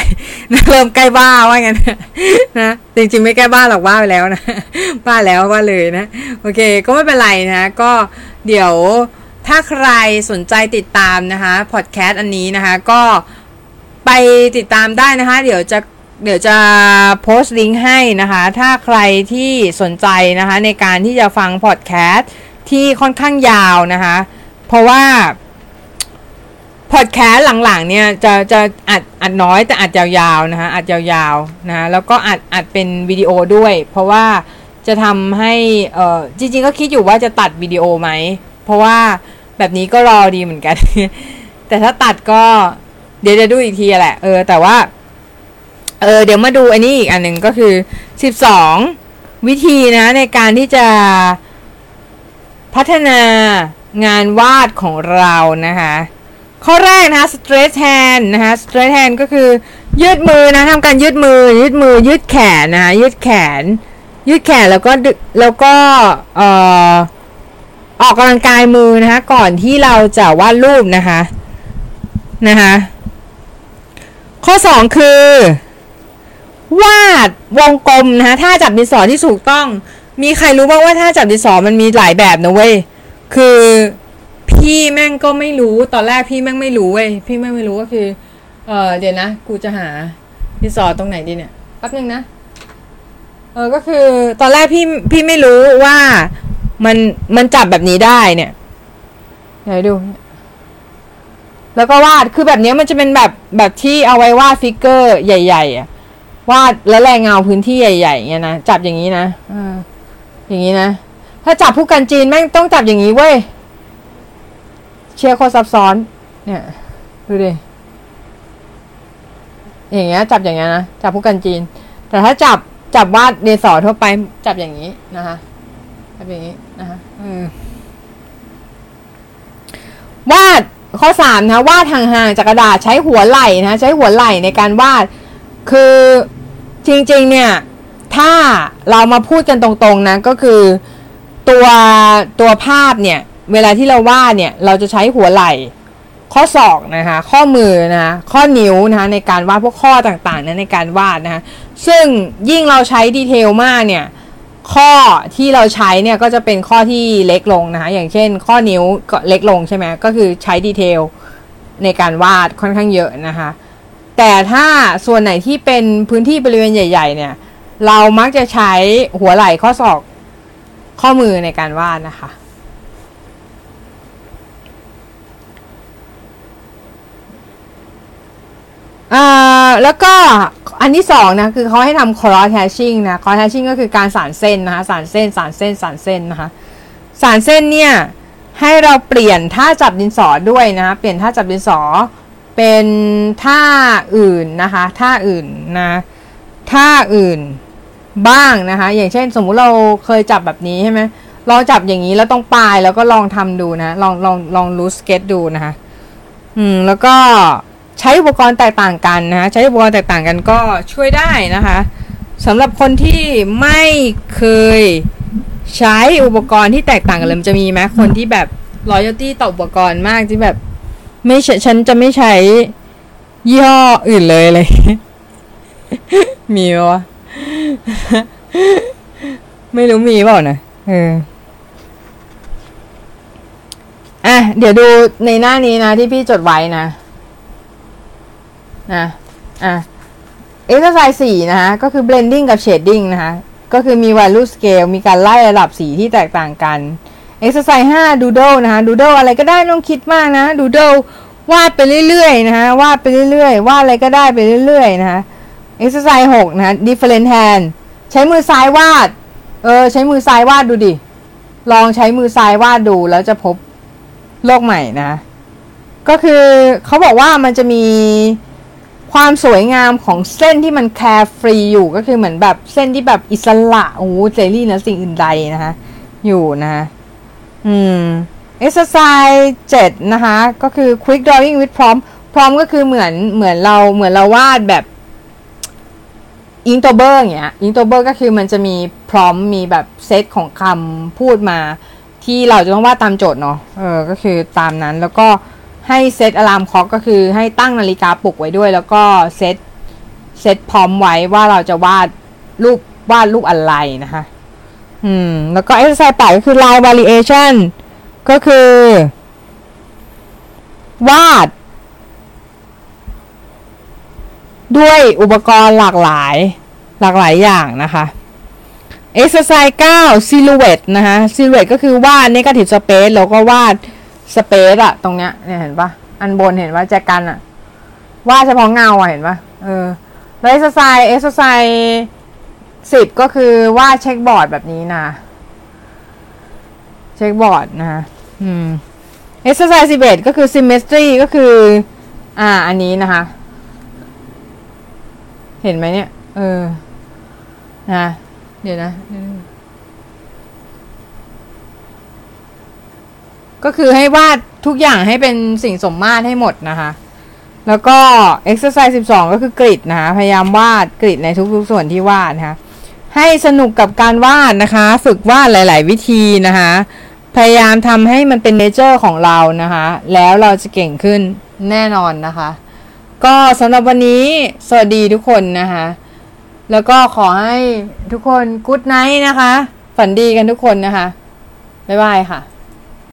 นะเริ่มใกล้บ้าว่างั้นนะจริงๆไม่ใกล้บ้าหรอกบ้าไปแล้วนะบ้าแล้วว่าเลยนะ โอเค ก็ไม่เป็นไรนะก็เดี๋ยวถ้าใครสนใจติดตามนะคะพอดแคสต์อันนี้นะคะ ก็ไปติดตามได้นะคะ เดี๋ยวจะเดี๋ยวจะโพสต์ลิงก์ให้นะคะ ถ้าใครที่สนใจนะคะในการที่จะฟังพอดแคสต์ที่ค่อนข้างยาวนะคะ เพราะว่าพอดแคสต์หลังๆ เนี่ยจะจะอัดอัดน้อยแต่อัดยาวๆนะคะอัดยาวๆนะแล้วก็อัดอัดเป็นวิดีโอด้วย เพราะว่าจะทำให้เออจริง ๆ ก็คิดอยู่ว่าจะตัดวิดีโอไหม เพราะว่าแบบนี้ก็รอดีเหมือนกัน แต่ถ้าตัดก็เดี๋ยวจะดูอีกทีแหละ เออ แต่ว่า เออ เดี๋ยวมาดูอันนี้อีกอันหนึ่งก็คือสิบสองวิธีนะในการที่จะพัฒนา งานวาดของเรานะคะข้อแรกนะคะ straight hand นะคะ straight hand ก็คือยืดมือนะทำการยืดมือ ยืดมือ ยืดแขนนะคะยืดแขน ยืดแขนแล้วก็แล้วก็เอ่อออกกำลังกายมือนะคะก่อนที่เราจะวาดรูปนะคะนะคะข้อสองคือ วาดวงกลมนะคะถ้าจับดินสอที่ถูกต้อง มีใครรู้บ้างว่าถ้าจับดินสอมันมีหลายแบบนะเว้ย คือพี่แม่งก็ไม่รู้ตอนแรกพี่แม่งไม่รู้เว้ยพี่แม่งไม่รู้ก็คือ เออเดี๋ยวนะ กูจะหาดินสอตรงไหนดีเนี่ยแป๊บนึงนะเออก็คือ ตอนแรกพี่พี่ไม่รู้ว่ามันมันจับแบบนี้ได้เนี่ยเดี๋ยวดู แล้วก็วาดคือแบบนี้มันจะเป็นแบบแบบที่เอาไว้วาดฟิกเกอร์ใหญ่ๆอะวาดแล้วแรงเงาพื้นที่ใหญ่ๆเงี้ยนะจับอย่างนี้นะอ่าอย่างนี้นะ ถ้าจับผู้กันจีนแม่งต้องจับอย่างนี้เว้ย เชียร์โคซับซ้อน เนี่ยดูดิ อย่างเงี้ย จับอย่างเงี้ยนะ จับผู้กันจีน แต่ถ้าจับจับวาดเดสอทั่วไปจับอย่างนี้นะคะจับอย่างนี้นะคะวาดข้อสามนะวาดห่างๆจากกระดาษใช้หัวไหล่นะใช้หัวไหล่ในการวาด คือจริงๆเนี่ย ถ้าเรามาพูดกันตรงๆนะก็คือ ตัวตัวภาพเนี่ยเวลาที่เราวาดเนี่ยเราจะใช้หัวไหล่ ข้อศอกนะคะข้อมือนะคะข้อนิ้วนะคะในการวาดพวกข้อต่างๆนะในการวาดนะคะซึ่งยิ่งเราใช้ดีเทลมากเนี่ยข้อที่เราใช้เนี่ยก็จะเป็นข้อที่เล็กลงนะคะอย่างเช่น ข้อนิ้วก็เล็กลงใช่ไหมก็คือใช้ดีเทลในการวาดค่อนข้างเยอะนะคะแต่ถ้าส่วนไหนที่เป็นพื้นที่บริเวณใหญ่ ๆ เนี่ย เรามักจะใช้หัวไหล่ข้อศอก ข้อมือในการวาดนะคะอ่าแล้วก็อันที่สองนะคือเขาให้ทำ cross hatching นะ cross hatching ก็คือการสานเส้นนะคะสานเส้นสานเส้นสานเส้นนะคะสานเส้นเนี่ยให้เราเปลี่ยนท่าจับดินสอด้วยนะเปลี่ยนท่าจับดินสอเป็นท่าอื่นนะคะท่าอื่นนะท่าอื่น บ้างนะคะ อย่างเช่น สมมุติเราเคยจับแบบนี้ใช่ไหมลองจับอย่างนี้แล้วต้องปลายแล้วก็ลองทำดูนะ ลองลองลองรู้สเก็ตดูนะคะ อืมแล้วก็ใช้อุปกรณ์แตกต่างกันนะคะใช้อุปกรณ์แตกต่างกันก็ช่วยได้นะคะสำหรับคนที่ไม่เคยใช้อุปกรณ์ที่แตกต่างกันเลยมันจะมีไหมคนที่แบบ loyalty ต่ออุปกรณ์มากที่แบบ ไม่ฉันจะไม่ใช้ยี่ห้ออื่นเลยเลย มีวะ ไม่รู้มีเปล่านะเอออะเดี๋ยวดูในหน้านี้นะ ที่พี่จดไว้นะนะอะ exercise สี่นะคะก็คือ blending กับ shading นะคะ ก็คือมี value scale มีการไล่ระดับสีที่แตกต่างกัน exercise ห้า doodle นะคะ doodle อะไรก็ได้ไม่ต้องคิดมากนะ doodle วาดไปเรื่อยๆนะคะวาดไปเรื่อยๆวาดอะไรก็ได้ไปเรื่อยๆนะคะ exercise หกนะคะ different hand ใช้มือซ้ายวาด เออ ใช้มือซ้ายวาดดูดิ ลองใช้มือซ้ายวาดดูแล้วจะพบโลกใหม่นะ ก็คือเขาบอกว่ามันจะมีความสวยงามของเส้นที่มันแคร์ฟรีอยู่ก็คือเหมือนแบบเส้นที่แบบอิสระโอ้เจลลี่นะสิ่งอื่นใดนะคะอยู่นะคะอืม exercise 7 นะคะ ก็คือ quick drawing with prompt prompt ก็คือเหมือนเหมือนเราเหมือนเราวาดแบบ อิงโตเบอร์อย่างเงี้ยอิงโตเบอร์ก็คือมันจะมีพร้อมมีแบบเซตของคำพูดมา ที่เราจะต้องวาดตามโจทย์เนาะเออก็คือตามนั้นแล้วก็ให้เซตอะลามคอกก็คือให้ตั้งนาฬิกาปลุกไว้ด้วย แล้วก็เซตเซตพร้อมไว้ว่าเราจะวาดรูปวาดรูปอะไรนะคะ อืม แล้วก็ exercise แปดก็คือ line variation ก็คือ วาด ด้วยอุปกรณ์หลากหลายหลากหลายอย่างนะคะ exercise 9 silhouette นะคะ silhouette ก็คือวาด negative space แล้วก็วาด space อะตรงเนี้ยเนี่ยเห็นปะอันบนเห็นว่าแจกันอะวาดเฉพาะเงาอะเห็นปะเออแล้ว exercise exercise สิบก็คือวาดเช็คบอร์ดแบบนี้นะ เช็คบอร์ดนะคะอืม exercise สิบเอ็ดก็คือ symmetry ก็คือ อ่า อันนี้นะคะ เห็นไหมเนี่ย เออนะเดี๋ยวนะก็คือให้วาดทุกอย่างให้เป็นสิ่งสมมาตรให้หมดนะคะ แล้วก็ exercise 12 ก็คือกริดนะคะ พยายามวาดกริดในทุกๆส่วนที่วาดนะคะ ให้สนุกกับการวาดนะคะ ฝึกวาดหลาย ๆ วิธีนะคะ พยายามทำให้มันเป็นเนเจอร์ของเรานะคะ แล้วเราจะเก่งขึ้นแน่นอนนะคะ ก็สำหรับวันนี้สวัสดีทุกคนนะคะ แล้วก็ขอให้ทุกคนกู๊ดไนท์นะคะ ฝันดีกันทุกคนนะคะ บ๊ายบายค่ะ